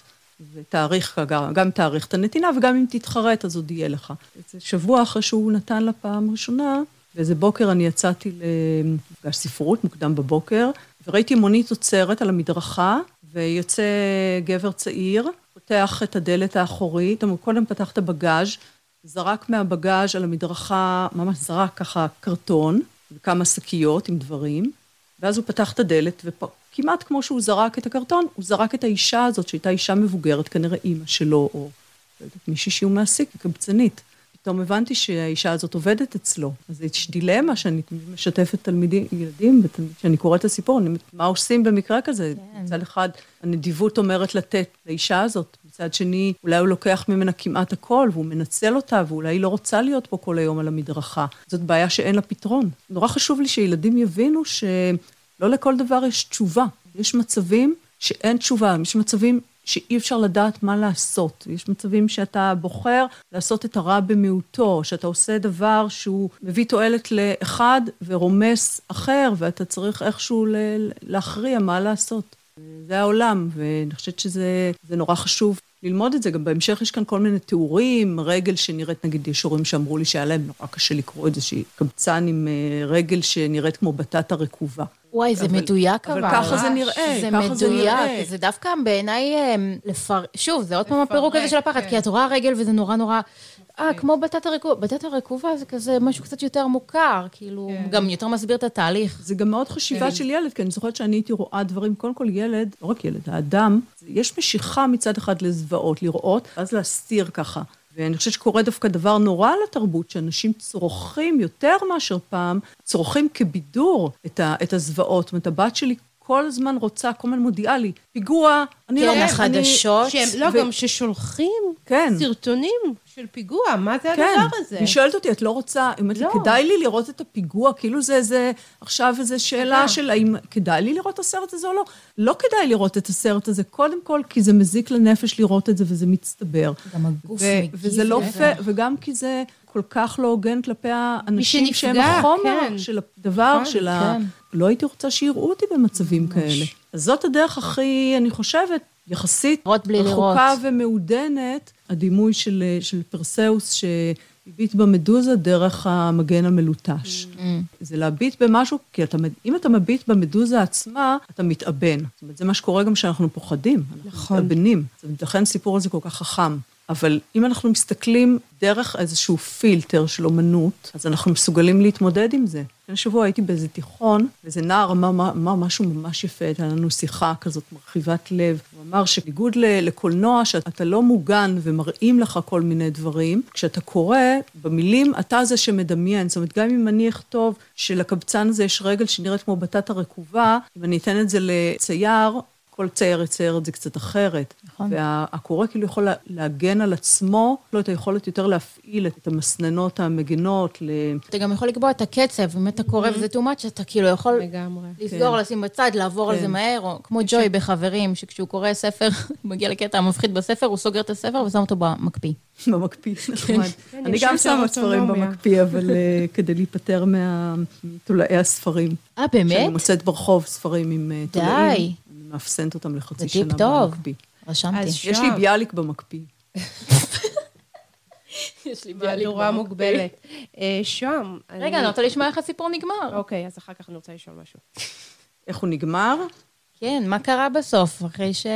C: ותאריך, גם תאריך את הנתינה, וגם אם תתחרט, אז עוד יהיה לך. איזה שבוע אחרי שהוא נתן לה פעם ראשונה, ואיזה בוקר אני יצאתי למפגש ספרות, מוקדם בבוקר, וראיתי מונית עוצרת על המדרכה, ויוצא גבר צעיר, פותח את הדלת האחורית, הוא קודם פתח את הבגאז', זרק מהבגאז' על המדרכה, ממש זרק ככה קרטון, וכמה שקיות עם דברים, ואז הוא פתח את הדלת, וכמעט כמו שהוא זרק את הקרטון, הוא זרק את האישה הזאת, שהייתה אישה מבוגרת, כנראה אימא שלו, או לא יודעת, מישהי שהוא מעסיק, קבצנית. פתאום הבנתי שהאישה הזאת עובדת אצלו. אז יש דילמה שאני משתפת תלמידים, ילדים, כשאני קוראת את הסיפור, אני מה עושים במקרה כזה? כן. מצד אחד, הנדיבות אומרת לתת לאישה הזאת, מצד שני, אולי הוא לוקח ממנה כמעט הכל, והוא מנצל אותה, ואולי היא לא רוצה להיות פה כל היום על המדרכה. זאת בעיה שאין לה פתרון. נורא חשוב לי שילדים יבינו שלא לכל דבר יש תשובה. יש מצבים שאין תשובה, יש מצבים שאי אפשר לדעת מה לעשות. יש מצבים שאתה בוחר לעשות את הרע במיעוטו, שאתה עושה דבר שהוא מביא תועלת לאחד ורומס אחר, ואתה צריך איכשהו להכריע מה לעשות. זה העולם, ואני חושבת שזה נורא חשוב ללמוד את זה. גם בהמשך יש כאן כל מיני תיאורים, רגל שנראית, נגיד, יש הורים שאמרו לי שהיה להם נורא קשה לקרוא את זה, שהיא קבצן עם אה, רגל שנראית כמו בטטה רקובה.
B: וואי, זה אבל, מדויק אבל.
C: אבל ככה זה נראה,
B: זה
C: ככה זה נראה.
B: זה מדויק, זה דווקא בעיניי, אמ, לפר... שוב, זה עוד פעם הפירוק הזה של הפחד, כן. כי את רואה רגל וזה נורא נורא... אה, כן. כמו בטטה רקובה. בטטה רקובה זה כזה משהו קצת יותר מוכר, כאילו, כן. גם יותר מסביר את התהליך.
C: זה גם מאוד חשיבה כן. של ילד, כי אני זוכרת שאני הייתי רואה דברים, קודם כל ילד, לא רק ילד, האדם, יש משיכה מצד אחד לזוועות, לראות, ואז להסתיר ככה. ואני חושבת שקורה דווקא דבר נורא לתרבות, שאנשים צורכים יותר מאשר פעם, צורכים כבידור את, ה, את הזוועות. זאת אומרת, הבת שלי כל הזמן רוצה, כל הזמן מודיעה לי, פיגוע, אני לא...
B: כן, החדשות.
E: לא, ו... גם ששולחים כן. סרטונים של פיגוע, מה זה כן. הדבר הזה?
C: היא שואלת אותי, את לא רוצה, היא אומרת לא. לי, כדאי לי לראות את הפיגוע, כאילו זה איזה, עכשיו איזו שאלה של האם כדאי לי לראות את הסרט הזה או לא. לא כדאי לראות את הסרט הזה, קודם כל, כי זה מזיק לנפש לראות את זה וזה מצטבר.
B: גם הגוף מגיב.
C: וזה לא פייר, וגם כי זה כל כך לא הוגן כלפי האנשים שהם החומר כן. של הדבר, כן, של ה... כן. לא הייתי רוצה שיראו אותי במצבים ממש. כאלה. אז זאת הדרך הכי, אני חושבת, יחסית רחוקה ומעודנת, הדימוי של, של פרסאוס שהביט במדוזה דרך המגן המלוטש. Mm. זה להביט במשהו, כי אתה, אם אתה מביט במדוזה עצמה, אתה מתאבן. זאת אומרת, זה מה שקורה גם כשאנחנו פוחדים. אנחנו נכון. מתאבנים. לכן הסיפור הזה כל כך חכם. אבל אם אנחנו מסתכלים דרך איזשהו פילטר של אומנות, אז אנחנו מסוגלים להתמודד עם זה. לפני שבוע הייתי באיזה תיכון, ואיזה נער אמר אמר משהו ממש יפה, הייתה לנו שיחה כזאת מרחיבת לב. הוא אמר שבניגוד לקולנוע, שאתה לא מוגן ומראים לך כל מיני דברים, כשאתה קורא, במילים, אתה זה שמדמיין. זאת אומרת, גם אם אני אכתוב שלקבצן הזה יש רגל שנראית כמו בטטה רקובה, אם אני אתן את זה לצייר, כל צייר יצייר את זה קצת אחרת. נכון. והקורא כאילו יכול להגן על עצמו, לא את היכולת יותר להפעיל את המסננות המגינות. ל...
B: אתה גם יכול לקבוע את הקצב, אם אתה קורא mm-hmm. וזה too much, אתה כאילו יכול לגמרי. לסגור, כן. לשים בצד, לעבור כן. על זה כן. מהר, או כמו ג'וי בחברים, שכשהוא קורא ספר, מגיע לקטע המפחיד בספר, הוא סוגר את הספר ושם אותו במקפיא.
C: במקפיא, נחמד. כן, אני גם שמה ספרים במקפיא, אבל אה, כדי להיפטר מתולעי הספרים.
B: אה, באמת?
C: שאני מוצאת ברחוב ספרים עם אה, תולעים. די. מאפסנת אותם לחצי שנה במקפיא. זה טיפ טוב,
B: רשמתי.
C: יש לי ביאליק במקפיא.
E: יש לי ביאליק מהדורה מוגבלת. אה, שם.
B: רגע, אני רוצה לשמוע איך הסיפור נגמר.
E: אוקיי, אז אחר כך אני רוצה לשאול משהו.
C: איך הוא נגמר?
B: כן, מה קרה בסוף, אחרי ש...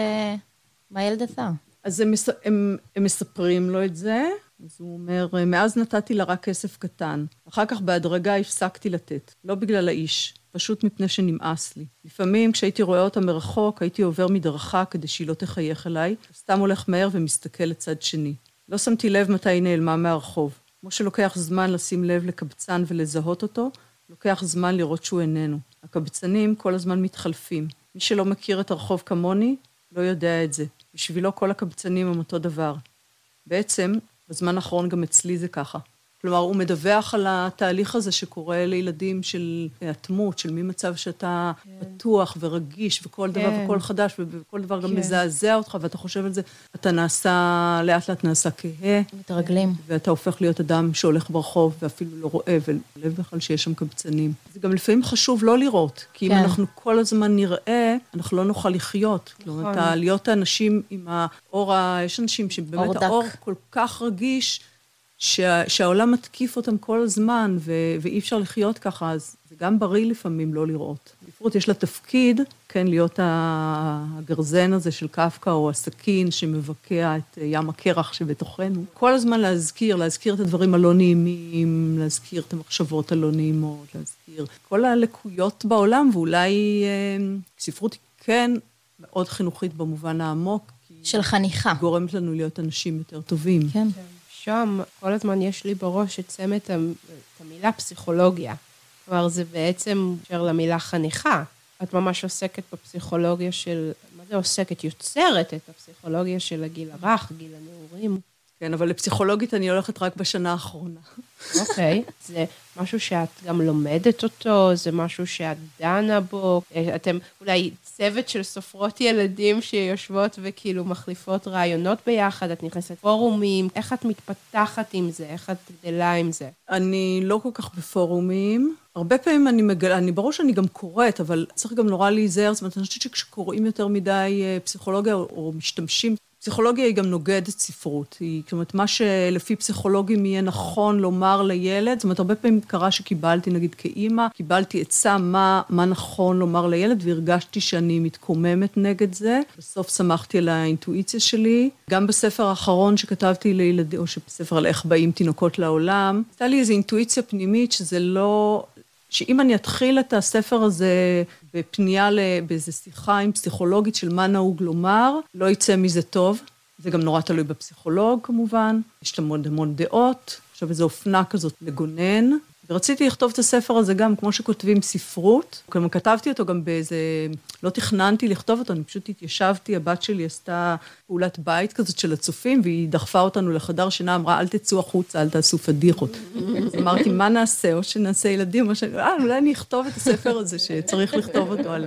B: מה הילד עשה?
C: אז הם, מס... הם, הם מספרים לו את זה, אז הוא אומר, מאז נתתי לה רק כסף קטן. אחר כך בהדרגה הפסקתי לתת, לא בגלל האיש. פשוט מפני שנמאס לי. לפעמים כשהייתי רואה אותה מרחוק, הייתי עובר מדרכה כדי שהיא לא תחייך אליי, סתם הולך מהר ומסתכל לצד שני. לא שמתי לב מתי היא נעלמה מהרחוב. כמו שלוקח זמן לשים לב לקבצן ולזהות אותו, לוקח זמן לראות שהוא איננו. הקבצנים כל הזמן מתחלפים. מי שלא מכיר את הרחוב כמוני, לא יודע את זה. בשבילו כל הקבצנים הם אותו דבר. בעצם, בזמן האחרון גם אצלי זה ככה. כלומר, הוא מדווח על התהליך הזה שקורה לילדים של היאטמות, של ממצב שאתה בטוח ורגיש וכל דבר
E: כן.
C: וכל חדש, וכל דבר גם
E: כן.
C: מזעזע אותך, ואתה חושב על זה, אתה נעשה, לאט לאט נעשה כהה.
B: מתרגלים.
C: ואתה הופך להיות אדם שהולך ברחוב ואפילו לא רואה, ולב בכלל שיש שם קבצנים. זה גם לפעמים חשוב לא לראות, כי אם
B: כן.
C: אנחנו כל הזמן נראה, אנחנו לא נוכל לחיות. כלומר,
E: נכון.
C: אתה, להיות האנשים עם האור, יש אנשים שבאמת. האור כל כך רגיש, שה, שהעולם מתקיף אותם כל הזמן, ו, ואי אפשר לחיות ככה, אז זה גם בריא לפעמים לא לראות. ספרות יש לה תפקיד, כן, להיות הגרזן הזה של קפקא, או הסכין שמבקע את אה, ים הקרח שבתוכנו. כל הזמן להזכיר, להזכיר את הדברים הלא נעימים, להזכיר את המחשבות הלא נעימות, להזכיר כל הלקויות בעולם, ואולי אה, ספרות היא כן מאוד חינוכית במובן העמוק,
B: של חניכה.
C: היא גורמת לנו להיות אנשים יותר טובים.
B: כן.
E: שם כל הזמן יש לי בראש את המ- את המילה פסיכולוגיה. כלומר, זה בעצם קשר למילה חניכה. את ממש עוסקת בפסיכולוגיה של, מה זה עוסקת? יוצרת את הפסיכולוגיה של הגיל הרך, גיל הנעורים.
C: כן, אבל לפסיכולוגית אני הולכת רק בשנה האחרונה.
E: אוקיי. זה משהו שאת גם לומדת אותו, זה משהו שאת דנה בו. אה, אתם אולי צוות של סופרות ילדים שיושבות וכאילו מחליפות רעיונות ביחד, את נכנסת לפורומים, איך את מתפתחת עם זה, איך את גדלה עם זה.
C: אני לא כל כך בפורומים. הרבה פעמים אני מגלה, אני ברור שאני גם קוראת, אבל צריך גם נורא להיזהר. זאת אומרת, אני חושבת שכשקוראים יותר מדי אה, פסיכולוגיה או משתמשים, פסיכולוגיה היא גם נוגדת ספרות. היא, זאת אומרת, מה שלפי פסיכולוגים יהיה נכון לומר לילד, זאת אומרת, הרבה פעמים קרה שקיבלתי, נגיד כאימא, קיבלתי עצה מה, מה נכון לומר לילד, והרגשתי שאני מתקוממת נגד זה. בסוף שמחתי על האינטואיציה שלי. גם בספר האחרון שכתבתי לילדים, או בספר על איך באים תינוקות לעולם, הייתה לי איזו אינטואיציה פנימית שזה לא... שאם אני אתחיל את הספר הזה בפנייה, באיזו שיחה עם פסיכולוגית של מה נהוג לומר, לא יצא מזה טוב. זה גם נורא תלוי בפסיכולוג כמובן, יש המון המון דעות, עכשיו איזו אופנה כזאת לגונן. ורציתי לכתוב את הספר הזה גם כמו שכותבים ספרות. כלומר, כתבתי אותו גם באיזה... לא תכננתי לכתוב אותו, אני פשוט התיישבתי, הבת שלי עשתה פעולת בית כזאת של הצופים, והיא דחפה אותנו לחדר שינה, אמרה, אל תצאו החוצה, אל תעשו פדיחות. אז אמרתי, מה נעשה? או שנעשה ילדים, או ש... אה, אולי אני אכתוב את הספר הזה שצריך לכתוב אותו על...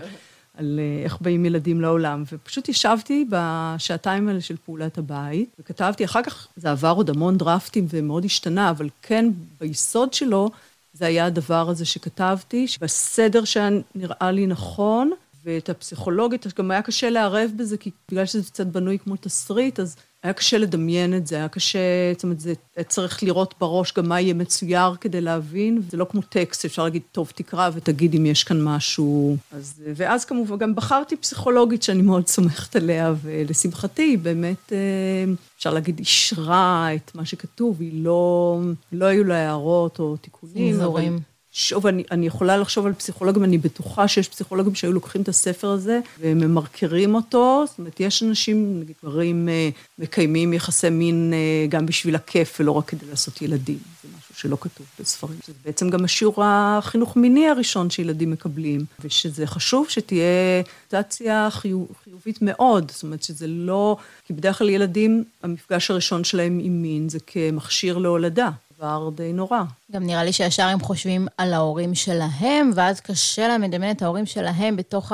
C: על אה, איך באים ילדים לעולם, ופשוט ישבתי בשעתיים האלה של פעולת הבית, וכתבתי, אחר כך זה עבר עוד המון דרפטים ומאוד השתנה, אבל כן, ביסוד שלו, זה היה הדבר הזה שכתבתי, בסדר שהיה נראה לי נכון, ואת הפסיכולוגית, גם היה קשה לערב בזה, כי בגלל שזה קצת בנוי כמו תסריט, אז היה קשה לדמיין את זה, היה קשה, זאת אומרת, זה צריך לראות בראש גם מה יהיה מצויר כדי להבין, זה לא כמו טקסט, אפשר להגיד, טוב, תקרא ותגיד אם יש כאן משהו. אז, ואז כמובן גם בחרתי פסיכולוגית שאני מאוד סומכת עליה, ולשמחתי, היא באמת, אה, אפשר להגיד, אישרה את מה שכתוב, היא לא, לא היו לה הערות או תיקונים.
B: צנזורים.
C: שוב, אני, אני יכולה לחשוב על פסיכולוגים, אני בטוחה שיש פסיכולוגים שהיו לוקחים את הספר הזה וממרקרים אותו. זאת אומרת, יש אנשים, נגיד, גברים אה, מקיימים יחסי מין אה, גם בשביל הכיף ולא רק כדי לעשות ילדים. זה משהו שלא כתוב בספרים. זה בעצם גם השיעור החינוך מיני הראשון שילדים מקבלים, ושזה חשוב שתהיה אוריינטציה חיוב, חיובית מאוד. זאת אומרת, שזה לא... כי בדרך כלל ילדים, המפגש הראשון שלהם עם מין זה כמכשיר להולדה. דבר די נורא.
B: גם נראה לי שישר הם חושבים על ההורים שלהם, ואז קשה להם לדמיין את ההורים שלהם בתוך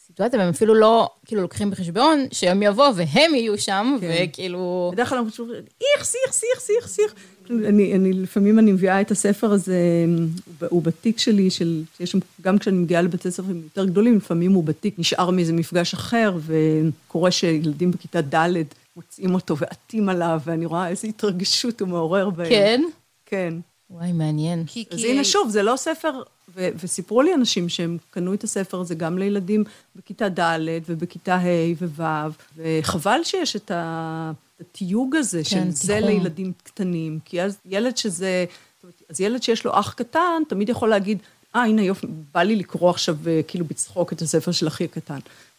B: הסיטואציה, והם אפילו לא, כאילו, לוקחים בחשבון שהם יבואו והם יהיו שם,
C: כן.
B: וכאילו...
C: בדרך כלל אנחנו פשוט, איכס, איכס, איכס, איכס, איכס. אני, אני, לפעמים אני מביאה את הספר הזה, הוא- בתיק שלי, של, שם, גם כשאני מגיעה לבתי ספר יותר גדולים, לפעמים הוא בתיק, נשאר מאיזה מפגש אחר, וקורה שילדים בכיתה ד' מוצאים אותו ועטים עליו, ואני רואה איזו התרגשות הוא מעורר בהם.
B: כן?
C: כן.
B: וואי, מעניין.
E: כי,
C: אז הנה שוב, זה לא ספר, ו- וסיפרו לי אנשים שהם קנו את הספר הזה גם לילדים בכיתה ד' ובכיתה ה' וו', וחבל שיש את התיוג הזה של
B: כן,
C: זה
B: תיחום.
C: לילדים קטנים, כי אז ילד שזה, זאת אומרת, אז ילד שיש לו אח קטן, תמיד יכול להגיד, אה, הנה יופי, בא לי לקרוא עכשיו אה, כאילו בצחוק את הספר של אחי הקטן.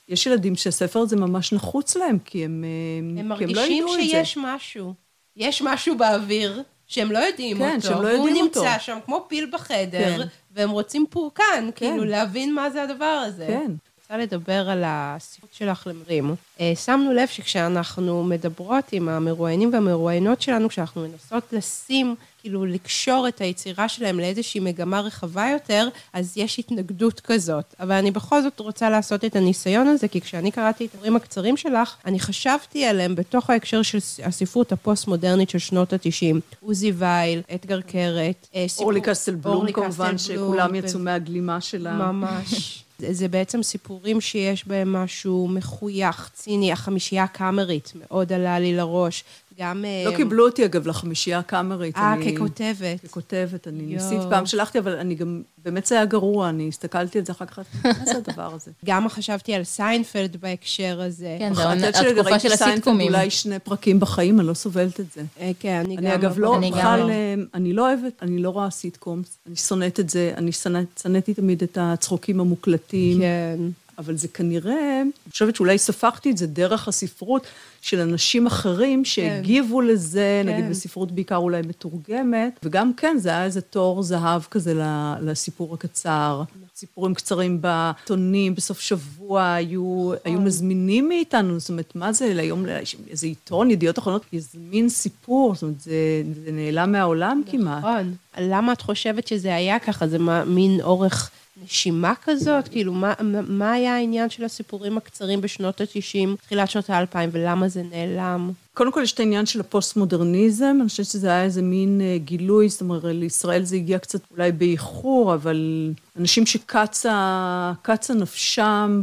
C: יש ילדים שהספר הזה ממש נחוץ להם, כי הם, אה,
E: הם
C: כי הם לא
E: מרגישים
C: ידעו את זה.
E: שיש משהו. יש משהו באוויר שהם לא יודעים
C: כן,
E: אותו.
C: שהם לא
E: והוא
C: יודעים
E: נמצא
C: אותו.
E: שם כמו פיל בחדר,
C: כן.
E: והם רוצים פורקן, כאילו להבין מה זה הדבר הזה.
C: כן.
E: רוצה לדבר על הספרות שלך למרים. אה, שמנו לב שכשאנחנו מדברות עם המרואיינים והמרואיינות שלנו, כשאנחנו מנסות לשים, כאילו לקשור את היצירה שלהם לאיזושהי מגמה רחבה יותר, אז יש התנגדות כזאת. אבל אני בכל זאת רוצה לעשות את הניסיון הזה, כי כשאני קראתי את הדברים הקצרים שלך, אני חשבתי עליהם בתוך ההקשר של הספרות הפוסט-מודרנית של שנות ה-90. עוזי וייל, אתגר קרת, אה, סיפור...
C: אורלי קסטלבלום כמובן, שכולם
E: ו-
C: יצאו מהגלימה שלה.
E: ממש. זה זה בעצם סיפורים שיש בהם משהו מחוייך, ציני, החמישייה הקאמרית, מאוד עלה לי לראש. גם...
C: לא
E: אה,
C: קיבלו אותי, אגב, לחמישייה הקאמרית.
E: אה,
C: אני-
E: ככותבת.
C: ככותבת, אני
E: יואו.
C: ניסית, פעם שלחתי, אבל אני גם, באמת זה היה גרוע, אני הסתכלתי על זה אחר כך, מה זה הדבר הזה?
E: גם חשבתי על סיינפלד בהקשר הזה.
B: כן,
C: שרגע
B: התקופה של
C: ראיתי סיינפלד
B: הסיטקומים.
C: אולי שני פרקים בחיים, אני לא סובלת את זה.
E: אה, כן, אני גם...
C: אני אגב לא, בכלל,
B: לא.
C: אה, אני לא אוהבת, אני לא רואה sitcoms, אני שונאת את זה, אני שנאת- שנאתי תמיד את הצחוקים המוקלטים.
E: כן.
C: אבל זה כנראה, אני חושבת שאולי ספגתי את זה דרך הספרות של אנשים אחרים שהגיבו לזה,
E: כן.
C: נגיד בספרות בעיקר אולי מתורגמת, וגם כן, זה היה איזה תור זהב כזה לסיפור הקצר. סיפורים קצרים בעיתונים, בסוף שבוע היו, היו מזמינים מאיתנו, זאת אומרת, מה זה, היום איזה עיתון, ידיעות אחרונות, יזמין סיפור, זאת אומרת, זה, זה נעלם מהעולם כמעט.
E: נכון. למה את חושבת שזה היה ככה? זה מין אורך נשימה כזאת? כאילו, מה, מה- היה העניין של הסיפורים הקצרים בשנות ה-90, תחילת שנות ה-2000, ולמה זה נעלם?
C: קודם כל, יש את העניין של הפוסט-מודרניזם, אני חושבת שזה היה איזה מין אה, גילוי, זאת אומרת, לישראל זה הגיע קצת אולי באיחור, אבל אנשים שקצה קצה נפשם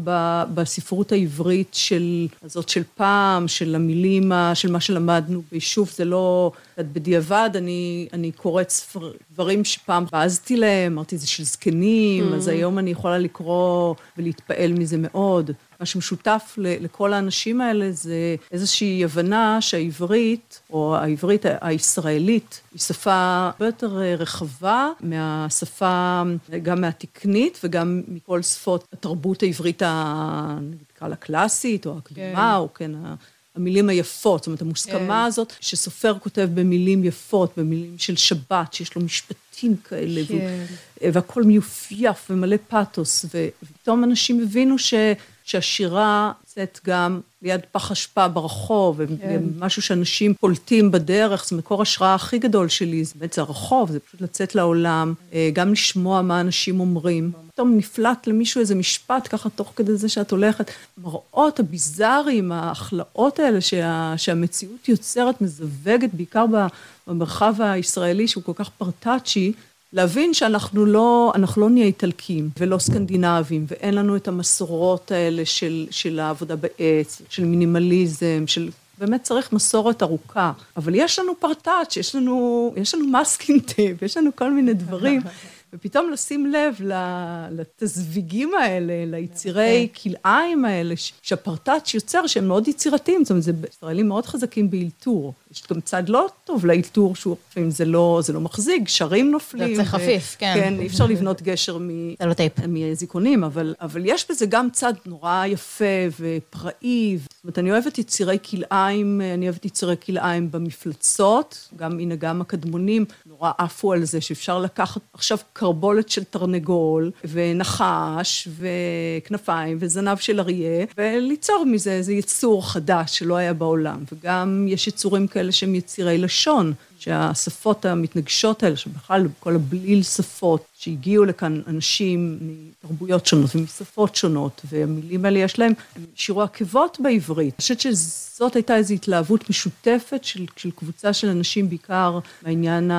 C: בספרות העברית של, הזאת של פעם, של המילים, של מה שלמדנו ביישוב, זה לא, בדיעבד, אני, אני קוראת ספר, דברים שפעם בעזתי להם, אמרתי, זה של זקנים, אז היום אני יכולה לקרוא ולהתפעל מזה מאוד. מה שמשותף לכל האנשים האלה זה איזושהי הבנה שהעברית, או העברית הישראלית, היא שפה הרבה יותר אה, רחבה מהשפה, גם מהתקנית וגם מכל שפות התרבות העברית, נקרא לה קלאסית, או הקדומה, או כן, המילים היפות, זאת אומרת, המוסכמה
E: כן.
C: הזאת, שסופר כותב במילים יפות, במילים של שבת, שיש לו משפטים כאלה, והוא-
E: כן.
C: והכל מיופייף ומלא פתוס, ו- ופתאום אנשים הבינו ש, שהשירה נמצאת גם ליד פח אשפה ברחוב,
E: כן.
C: ומשהו שאנשים פולטים בדרך, זה מקור השראה הכי גדול שלי, זה באמת זה הרחוב, זה פשוט לצאת לעולם, אה, גם לשמוע מה אנשים אומרים. פתאום נפלט למישהו איזה משפט, ככה תוך כדי זה שאת הולכת. מראות הביזאריים, ההכלאות האלה שה, שהמציאות יוצרת, מזווגת, בעיקר במרחב הישראלי, שהוא כל כך פרטאצ'י, להבין שאנחנו לא, אנחנו לא נהיה איטלקים ולא סקנדינבים, ואין לנו את המסורות האלה של, של העבודה בעץ, של מינימליזם, של... באמת צריך מסורת ארוכה. אבל יש לנו פרטאץ', יש לנו, יש לנו masking tape, יש לנו כל מיני דברים. ופתאום לשים לב לזיווגים האלה, ליצירי כלאיים האלה, שהפרטאץ' יוצר, שהם מאוד יצירתיים, זאת אומרת, זה ישראלים מאוד חזקים באלתור. יש גם צד לא טוב לאלתור, שהוא לפעמים זה לא, זה לא מחזיק, דברים נופלים.
B: יוצא
C: ו-
B: חפיף, כן.
C: כן, אי אפשר לבנות גשר מ...
B: סלוטייפ.
C: מזיכרונים, אבל, אבל יש בזה גם צד נורא יפה ופראי. זאת אומרת, אני אוהבת יצירי כלאיים, אני אוהבת יצירי כלאיים במפלצות, גם, הנה, גם הקדמונים נורא עפו על זה, שאפשר לקחת עכשיו קרבולת של תרנגול, ונחש, וכנפיים, וזנב של אריה, וליצור מזה איזה יצור חדש שלא היה בעולם. וגם יש יצורים כאלה שהם יצירי לשון. שהשפות המתנגשות האלה, שבכלל כל הבליל שפות, שהגיעו לכאן אנשים מתרבויות שונות ומשפות שונות, והמילים האלה יש להם, הם שירו עקבות בעברית. אני חושבת שזאת הייתה איזו התלהבות משותפת של, של קבוצה של אנשים, בעיקר מהעניין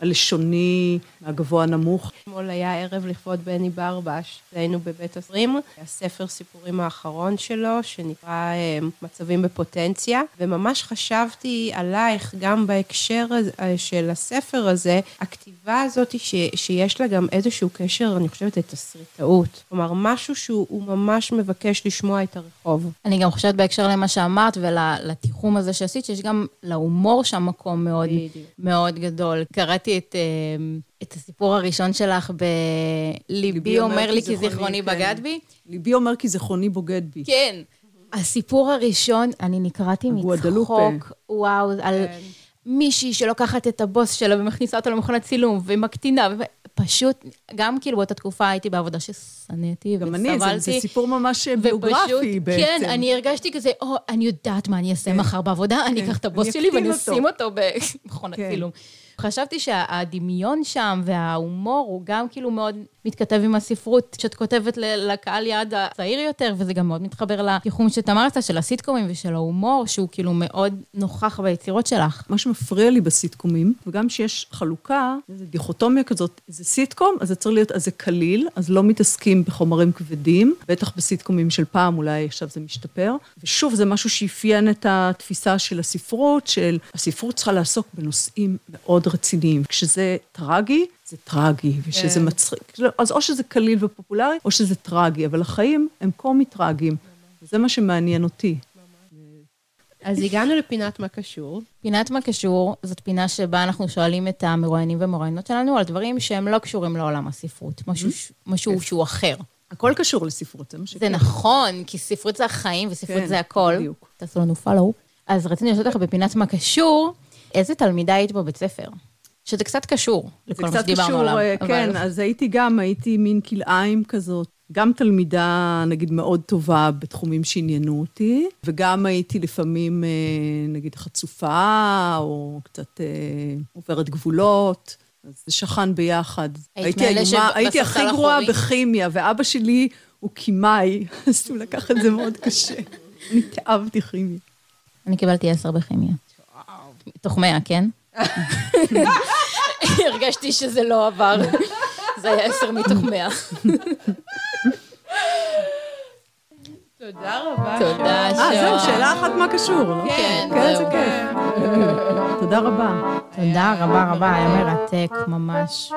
C: הלשוני, מהגבוה הנמוך.
E: אתמול היה ערב לכבוד בני ברבש, היינו בבית הספרים, הספר סיפורים האחרון שלו, שנקרא אה, מצבים בפוטנציה, וממש חשבתי עלייך גם בהקשר של הספר הזה, הכתיבה הזאת ש, שיש לה גם איזשהו קשר, אני חושבת, לתסריטאות. כלומר, משהו שהוא הוא ממש מבקש לשמוע את הרחוב.
B: אני גם חושבת בהקשר למה שאמרת ולתיחום הזה שעשית, שיש גם להומור שם מקום מאוד,
E: בדיוק.
B: מאוד גדול. קראתי את, אה, את הסיפור הראשון שלך ב"ליבי אומר לי כי זיכרוני
C: כן.
B: בגד בי".
C: ליבי אומר כי זיכרוני בוגד בי.
B: כן. הסיפור הראשון, אני נקרעתי
C: הגואדלופה.
B: מצחוק, וואו, על... מישהי שלוקחת את הבוס שלה ומכניסה אותו למכונת צילום, ומקטינה, ופשוט, גם כאילו באותה תקופה הייתי בעבודה ששנאתי
C: גם אני, זה,
B: וסבלתי.
C: זה סיפור ממש
B: ופשוט,
C: ביוגרפי בעצם.
B: כן, אני הרגשתי כזה, או, אני יודעת מה אני אעשה מחר בעבודה, אני אקח את הבוס שלי ואני. אשים אותו במכונת
C: כן.
B: צילום. חשבתי שהדמיון שם וההומור הוא גם כאילו מאוד מתכתב עם הספרות שאת כותבת לקהל יעד הצעיר יותר, וזה גם מאוד מתחבר לתיחום שתמר עשתה, של הסיטקומים ושל ההומור, שהוא כאילו מאוד נוכח ביצירות שלך.
C: מה שמפריע לי בסיטקומים, וגם שיש חלוקה, איזו דיכוטומיה כזאת, זה סיטקום, אז זה צריך להיות, אז זה קליל, אז לא מתעסקים בחומרים כבדים, בטח בסיטקומים של פעם, אולי עכשיו זה משתפר. ושוב, זה משהו שאפיין את התפיסה של הספרות, של הספרות צריכה לעסוק בנושאים מאוד רציניים. כשזה טרגי, זה טרגי, וכשזה מצחיק. לא, אז או שזה קליל ופופולרי, או שזה טרגי, אבל החיים הם קומי-טרגיים. וזה מה שמעניין אותי.
E: אז הגענו לפינת מה קשור.
B: פינת מה קשור, זאת פינה שבה אנחנו שואלים את המרואיינים והמרואיינות שלנו על דברים שהם לא קשורים לעולם הספרות, משהו, ש- משהו שהוא אחר.
C: הכל קשור לספרות, זה מה שכן.
B: זה נכון, כי ספרות זה החיים וספרות
C: כן,
B: זה הכל.
C: בדיוק.
B: תעשו לנו פולו. אז רציתי לשאול אותך בפינת מה קשור, איזה תלמידה היית בבית ספר? שזה קצת קשור
C: זה
B: לכל מה
C: קצת
B: שדיברנו
C: קשור,
B: עליו.
C: אה,
B: אבל-
C: כן, אז הייתי גם, הייתי מין כלאיים כזאת. גם תלמידה, נגיד, מאוד טובה בתחומים שעניינו אותי, וגם הייתי לפעמים, אה, נגיד, חצופה, או קצת אה, עוברת גבולות. אז זה שכן ביחד.
B: היית
C: הייתי איומה, הייתי הכי גרועה? בכימיה, ואבא שלי הוא כימאי, אז הוא לקח את זה מאוד קשה. אני התאהבתי כימיה.
B: אני קיבלתי עשר בכימיה. מתוך מאה, כן? הרגשתי שזה לא עבר. זה היה עשר מתוך מאה.
E: תודה רבה.
B: תודה,
C: אה, זהו. שאלה אחת מה קשור?
B: כן,
C: כן, זה. כיף. תודה רבה.
B: תודה רבה רבה, היה מרתק, ממש.